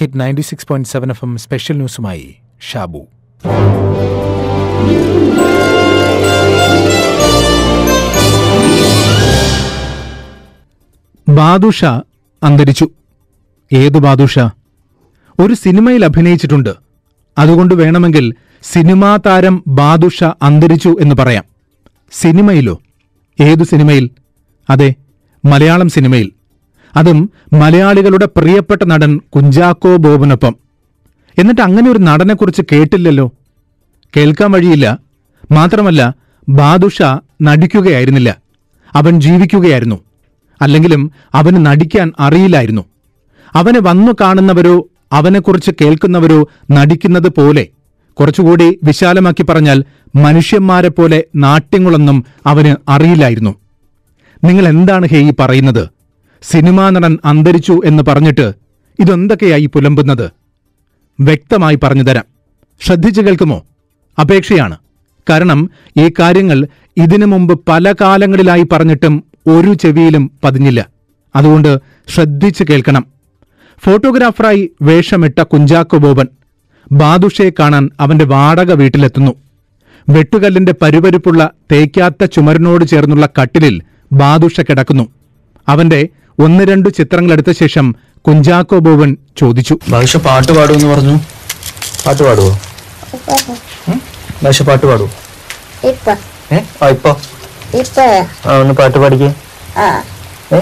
Hit ninety six point seven FM M special ന്യൂസുമായി ഷാബു. ബാദുഷ അന്തരിച്ചു. ഏത് ബാദുഷ? ഒരു സിനിമയിൽ അഭിനയിച്ചിട്ടുണ്ട്. അതുകൊണ്ട് വേണമെങ്കിൽ സിനിമാ താരം ബാദുഷ അന്തരിച്ചു എന്ന് പറയാം. സിനിമയിലോ? ഏതു സിനിമയിൽ? അതെ മലയാളം സിനിമയിൽ. അതും മലയാളികളുടെ പ്രിയപ്പെട്ട നടൻ കുഞ്ചാക്കോ ബോബനൊപ്പം. എന്നിട്ട് അങ്ങനെ ഒരു നടനെക്കുറിച്ച് കേട്ടില്ലല്ലോ? കേൾക്കാൻ വഴിയില്ല. മാത്രമല്ല ബാദുഷ നടിക്കുകയായിരുന്നില്ല. അവൻ ജീവിക്കുകയായിരുന്നു. അല്ലെങ്കിലും അവന് നടിക്കാൻ അറിയില്ലായിരുന്നു. അവനെ വന്നു കാണുന്നവരോ അവനെക്കുറിച്ച് കേൾക്കുന്നവരോ നടിക്കുന്നത് പോലെ കുറച്ചുകൂടി വിശാലമാക്കി പറഞ്ഞാൽ മനുഷ്യന്മാരെ പോലെ നാട്യങ്ങളൊന്നും അവന് അറിയില്ലായിരുന്നു. നിങ്ങൾ എന്താണ് ഹേ ഈ പറയുന്നത്? സിനിമാ നടൻ അന്തരിച്ചു എന്ന് പറഞ്ഞിട്ട് ഇതെന്തൊക്കെയായി പുലമ്പുന്നത്? വ്യക്തമായി പറഞ്ഞു തരാം. ശ്രദ്ധിച്ചു കേൾക്കുമോ? അപേക്ഷയാണ്. കാരണം ഈ കാര്യങ്ങൾ ഇതിനു മുമ്പ് പല കാലങ്ങളിലായി പറഞ്ഞിട്ടും ഒരു ചെവിയിലും പതിഞ്ഞില്ല. അതുകൊണ്ട് ശ്രദ്ധിച്ചു കേൾക്കണം. ഫോട്ടോഗ്രാഫറായി വേഷമിട്ട കുഞ്ചാക്കോ ബോബൻ ബാദുഷയെ കാണാൻ അവന്റെ വാടക വീട്ടിലെത്തുന്നു. വെട്ടുകല്ലിന്റെ പരുപരുപ്പുള്ള തേക്കാത്ത ചുമരിനോട് ചേർന്നുള്ള കട്ടിലിൽ ബാദുഷ കിടക്കുന്നു. അവന്റെ ഒന്ന് രണ്ടു ചിത്രങ്ങളെടുത്ത ശേഷം കുഞ്ചാക്കോ ബോബൻ ചോദിച്ചു. ഭാഷ പാട്ട് പാടുമെന്ന് പറഞ്ഞു. പാട്ട് പാടുവോ? ഭാഷ പാട്ട് പാടുവോ? ഇപ്പൊ. ആ ഇപ്പൊ. ഇപ്പൊ. ആ ഒന്ന് പാട്ട് പാടിക്കേ. ആ. ഏ?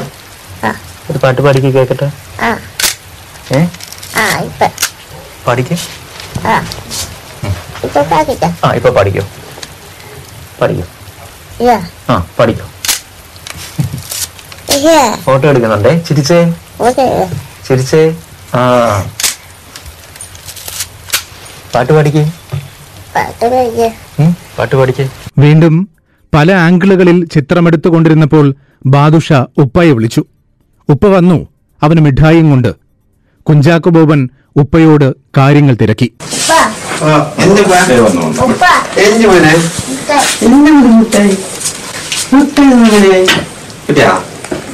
ആ. ഒരു പാട്ട് പാടിക്കേ കേക്കട്ടെ. ആ. ഏ? ആ ഇപ്പൊ. പാടിക്കേ. ആ. ഇപ്പൊ പാടിക്കാം. ആ ഇപ്പൊ പാടിക്കോ. ആ പാടിക്കോ. യാ ഫോട്ടോ എടുക്കുന്നുണ്ടേ. ചിരിച്ചേ. ഓക്കെ. ചിരിച്ചേ. ആ. പാട്ട് പാടിക്കേ. പാട്ട് പാടിക്കാം. ഉം, പാട്ട് പാടിക്കേ. വീണ്ടും പല ആംഗിളുകളിൽ ചിത്രമെടുത്തുകൊണ്ടിരുന്നപ്പോൾ ബാദുഷ ഉപ്പയെ വിളിച്ചു. ഉപ്പ വന്നു. അവന് മിഠായിയും കൊണ്ട്. കുഞ്ചാക്കോ ബോബൻ ഉപ്പയോട് കാര്യങ്ങൾ തിരക്കി. ഉപ്പ.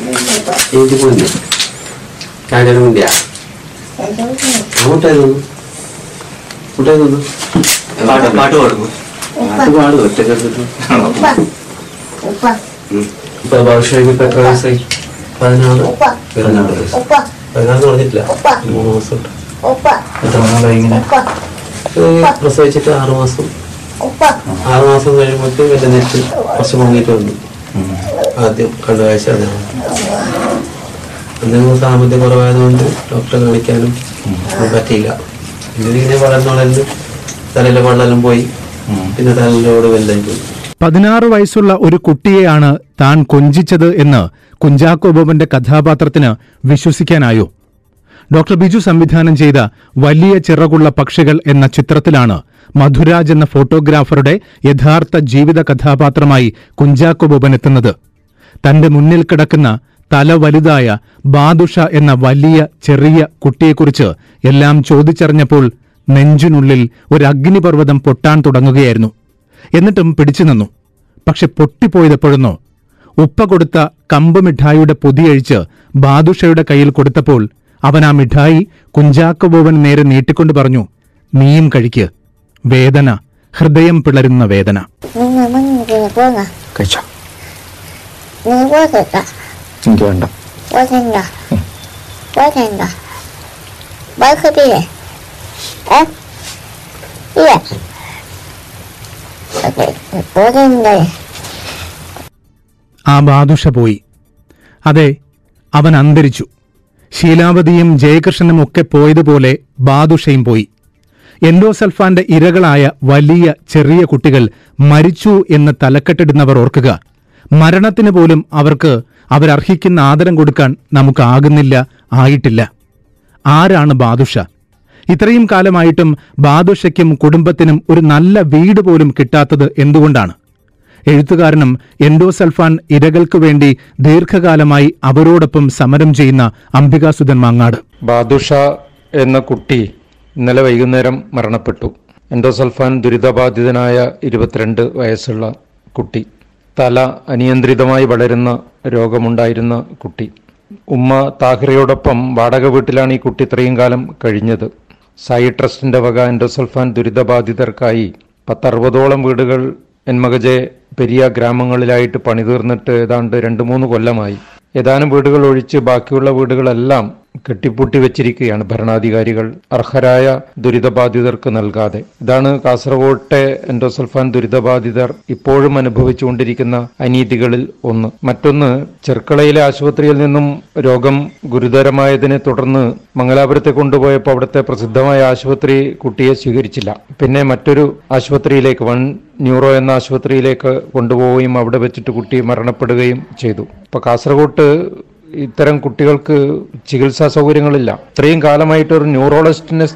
എന്റെ ഉപ്പ എന്റെ ఉందా എന്നെ ఉంటుంది పాట పాట കിട്ടിയാ పాట పాడు ഇപ്പൊ ഭാഷയ്ക്ക് ഇപ്പൊ എത്ര വയസ്സായി? പതിനാറ്. ഉപ്പ പതിനാറ് വയസ്സ്. പതിനാറ് പറഞ്ഞിട്ടില്ല. മൂന്ന് മാസം. എത്ര നാളായി ഇങ്ങനെ? പ്രസവിച്ചിട്ട് ആറ് മാസം. ആറ് മാസം കഴിയുമ്പോഴത്തേക്ക് എന്റെ നെറ്റ് കുറച്ച് മുങ്ങിയിട്ട് വന്നു ആദ്യം കണ്ടുകാഴ്ച അതാണ് എന്തെങ്കിലും സാമ്പത്തിക കുറവായതുകൊണ്ട് ഡോക്ടറെ കാണിക്കാനും പറ്റിയില്ല. പറ്റിയില്ല ഇങ്ങനെ വളർന്നു വളർന്ന് തലയിലെ വെള്ളം പോയി. പിന്നെ തലയിലോട് വലുതായി പോയി. പതിനാറ് വയസ്സുള്ള ഒരു കുട്ടിയെയാണ് താൻ കൊഞ്ചിച്ചത് എന്ന് കുഞ്ചാക്കോ ബോബന്റെ കഥാപാത്രത്തിന് വിശ്വസിക്കാനായോ? ഡോക്ടർ ബിജു സംവിധാനം ചെയ്ത വലിയ ചിറകുള്ള പക്ഷികൾ എന്ന ചിത്രത്തിലാണ് മധുരാജ് എന്ന ഫോട്ടോഗ്രാഫറുടെ യഥാർത്ഥ ജീവിത കഥാപാത്രമായി കുഞ്ചാക്കോ ബോബൻ എത്തുന്നത്. തന്റെ മുന്നിൽ കിടക്കുന്ന തല വലുതായ ബാദുഷ എന്ന വലിയ ചെറിയ കുട്ടിയെക്കുറിച്ച് എല്ലാം ചോദിച്ചറിഞ്ഞപ്പോൾ നെഞ്ചിനുള്ളിൽ ഒരു അഗ്നിപർവതം പൊട്ടാൻ തുടങ്ങുകയായിരുന്നു. എന്നിട്ടും പിടിച്ചു നിന്നു. പക്ഷെ പൊട്ടിപ്പോയതെപ്പോഴെന്നോ? ഉപ്പ കൊടുത്ത കമ്പ് മിഠായിയുടെ പൊതിയഴിച്ച് ബാദുഷയുടെ കയ്യിൽ കൊടുത്തപ്പോൾ അവൻ ആ മിഠായി കുഞ്ചാക്കബോവൻ നേരെ നീട്ടിക്കൊണ്ട് പറഞ്ഞു നീയും കഴിക്ക്. വേദന ഹൃദയം പിളരുന്ന വേദന. നിങ്ങൾ പോകണ്ട എനിക്ക് വേണ്ട പോകണ്ട പോകണ്ട പോകത്തില്ലേ ഏ? ഇല്ല. ഓക്കെ. പോകണ്ടേ ആ ബാദുഷ പോയി. അതെ അവൻ അന്തരിച്ചു. ശീലാവതിയും ജയകൃഷ്ണനും ഒക്കെ പോയതുപോലെ ബാദുഷയും പോയി. എൻഡോസൽഫാന്റെ ഇരകളായ വലിയ ചെറിയ കുട്ടികൾ മരിച്ചു എന്ന് തലക്കെട്ടിടുന്നവർ ഓർക്കുക. മരണത്തിന് പോലും അവർക്ക് അവരർഹിക്കുന്ന ആദരം കൊടുക്കാൻ നമുക്കാകുന്നില്ല ആയിട്ടില്ല. ആരാണ് ബാദുഷ? ഇത്രയും കാലമായിട്ടും ബാദുഷയ്ക്കും കുടുംബത്തിനും ഒരു നല്ല വീട് പോലും കിട്ടാത്തത് എന്തുകൊണ്ടാണ്? എഴുത്തുകാരനും എൻഡോസൽഫാൻ ഇരകൾക്കു വേണ്ടി ദീർഘകാലമായി അവരോടൊപ്പം സമരം ചെയ്യുന്ന അംബികാസുധൻ മാങ്ങാട്. ബാദുഷ എന്ന കുട്ടി ഇന്നലെ വൈകുന്നേരം മരണപ്പെട്ടു. എൻഡോസൽഫാൻ ദുരിതബാധിതനായ ഇരുപത്തിരണ്ട് വയസ്സുള്ള കുട്ടി. തല അനിയന്ത്രിതമായി വളരുന്ന രോഗമുണ്ടായിരുന്ന കുട്ടി. ഉമ്മ താഹിറയോടൊപ്പം വാടക വീട്ടിലാണ് ഈ കുട്ടി ഇത്രയും കാലം കഴിഞ്ഞത്. സായി ട്രസ്റ്റിന്റെ വക എൻഡോസൾഫാൻ ദുരിതബാധിതർക്കായി പത്തറുപതോളം വീടുകൾ എന്മകജെ പെരിയ ഗ്രാമങ്ങളിലായിട്ട് പണിതീർന്നിട്ട് ഏതാണ്ട് രണ്ട് മൂന്ന് കൊല്ലമായി. ഏതാനും വീടുകൾ ഒഴിച്ച് ബാക്കിയുള്ള വീടുകളെല്ലാം കെട്ടിപ്പൂട്ടി വെച്ചിരിക്കുകയാണ് ഭരണാധികാരികൾ. അർഹരായ ദുരിതബാധിതർക്ക് നൽകാതെ. ഇതാണ് കാസർകോട്ടെ എൻഡോസൾഫാൻ ദുരിതബാധിതർ ഇപ്പോഴും അനുഭവിച്ചുകൊണ്ടിരിക്കുന്ന അനീതികളിൽ ഒന്ന്. മറ്റൊന്ന് ചെർക്കളയിലെ ആശുപത്രിയിൽ നിന്നും രോഗം ഗുരുതരമായതിനെ തുടർന്ന് മംഗലാപുരത്തെ കൊണ്ടുപോയപ്പോൾ അവിടുത്തെ പ്രസിദ്ധമായ ആശുപത്രി കുട്ടിയെ സ്വീകരിച്ചില്ല. പിന്നെ മറ്റൊരു ആശുപത്രിയിലേക്ക് വൺ ന്യൂറോ എന്ന ആശുപത്രിയിലേക്ക് കൊണ്ടുപോവുകയും അവിടെ വെച്ചിട്ട് കുട്ടി മരണപ്പെടുകയും ചെയ്തു. ഇപ്പൊ കാസർഗോട്ട് ഇത്തരം കുട്ടികൾക്ക് ചികിത്സാ സൗകര്യങ്ങളില്ല. ഇത്രയും കാലമായിട്ട് ഒരു ന്യൂറോളജിസ്റ്റിനെ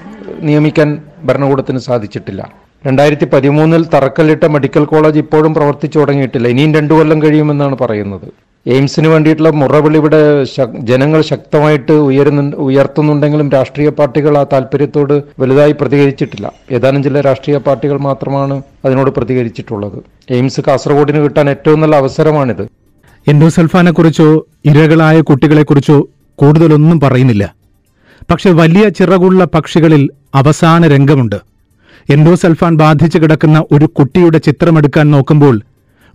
നിയമിക്കാൻ ഭരണകൂടത്തിന് സാധിച്ചിട്ടില്ല. രണ്ടായിരത്തി പതിമൂന്നിൽ തറക്കല്ലിട്ട മെഡിക്കൽ കോളേജ് ഇപ്പോഴും പ്രവർത്തിച്ചു തുടങ്ങിയിട്ടില്ല. ഇനിയും രണ്ടു കൊല്ലം കഴിയുമെന്നാണ് പറയുന്നത്. എയിംസിന് വേണ്ടിയിട്ടുള്ള മുറവിളി ഇവിടെ ജനങ്ങൾ ശക്തമായിട്ട് ഉയരുന്നു ഉയർത്തുന്നുണ്ടെങ്കിലും രാഷ്ട്രീയ പാർട്ടികൾ ആ താല്പര്യത്തോട് വലുതായി പ്രതികരിച്ചിട്ടില്ല. ഏതാനും ചില രാഷ്ട്രീയ പാർട്ടികൾ മാത്രമാണ് അതിനോട് പ്രതികരിച്ചിട്ടുള്ളത്. എയിംസ് കാസർഗോഡിന് കിട്ടാൻ ഏറ്റവും നല്ല അവസരമാണിത്. എൻഡോസൾഫാനെക്കുറിച്ചോ ഇരകളായ കുട്ടികളെക്കുറിച്ചോ കൂടുതലൊന്നും പറയുന്നില്ല. പക്ഷെ വലിയ ചിറകുള്ള പക്ഷികളിൽ അവസാന രംഗമുണ്ട്. എൻഡോസൽഫാൻ ബാധിച്ചു കിടക്കുന്ന ഒരു കുട്ടിയുടെ ചിത്രമെടുക്കാൻ നോക്കുമ്പോൾ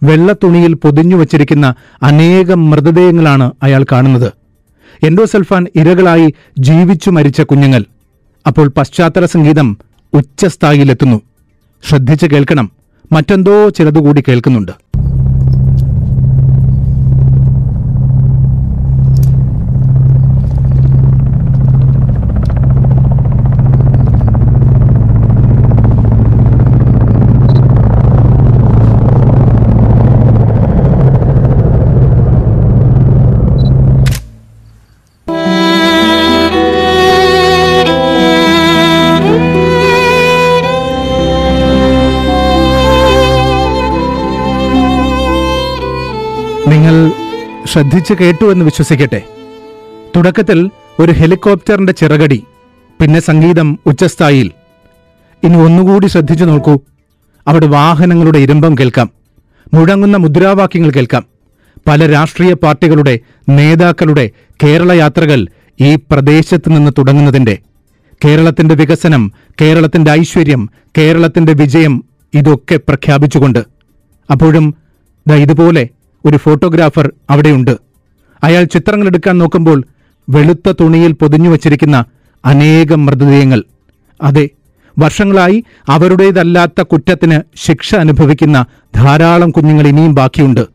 വെള്ളത്തുണിയിൽ പൊതിഞ്ഞു വച്ചിരിക്കുന്ന അനേകം മൃതദേഹങ്ങളാണ് അയാൾ കാണുന്നത്. എൻഡോസൽഫാൻ ഇരകളായി ജീവിച്ചു മരിച്ച കുഞ്ഞുങ്ങൾ. അപ്പോൾ പശ്ചാത്തല സംഗീതം ഉച്ചസ്ഥായിലെത്തുന്നു. ശ്രദ്ധിച്ച് കേൾക്കണം. മറ്റെന്തോ ചിലതുകൂടി കേൾക്കുന്നുണ്ട്. നിങ്ങൾ ശ്രദ്ധിച്ചു കേട്ടു എന്ന് വിശ്വസിക്കട്ടെ. തുടക്കത്തിൽ ഒരു ഹെലികോപ്റ്ററിന്റെ ചിറകടി പിന്നെ സംഗീതം ഉച്ചസ്ഥായിയിൽ. ഇനി ഒന്നുകൂടി ശ്രദ്ധിച്ചു നോക്കൂ. അവിടെ വാഹനങ്ങളുടെ ഇരമ്പം കേൾക്കാം. മുഴങ്ങുന്ന മുദ്രാവാക്യങ്ങൾ കേൾക്കാം. പല രാഷ്ട്രീയ പാർട്ടികളുടെ നേതാക്കളുടെ കേരള യാത്രകൾ ഈ പ്രദേശത്ത് നിന്ന് തുടങ്ങുന്നതിന്റെ. കേരളത്തിന്റെ വികസനം കേരളത്തിന്റെ ഐശ്വര്യം കേരളത്തിന്റെ വിജയം ഇതൊക്കെ പ്രഖ്യാപിച്ചുകൊണ്ട്. അപ്പോഴും ഇതുപോലെ ഒരു ഫോട്ടോഗ്രാഫർ അവിടെയുണ്ട്. അയാൾ ചിത്രങ്ങൾ എടുക്കാൻ നോക്കുമ്പോൾ വെളുത്ത തുണിയിൽ പൊതിഞ്ഞു വച്ചിരിക്കുന്ന അനേകം മൃതദേഹങ്ങൾ. അതെ വർഷങ്ങളായി അവരുടേതല്ലാത്ത കുറ്റത്തിന് ശിക്ഷ അനുഭവിക്കുന്ന ധാരാളം കുഞ്ഞുങ്ങൾ ഇനിയും ബാക്കിയുണ്ട്.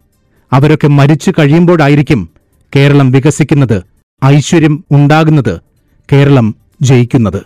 അവരൊക്കെ മരിച്ചു കഴിയുമ്പോഴായിരിക്കും കേരളം വികസിക്കുന്നത് ഐശ്വര്യം ഉണ്ടാകുന്നത് കേരളം ജയിക്കുന്നത്.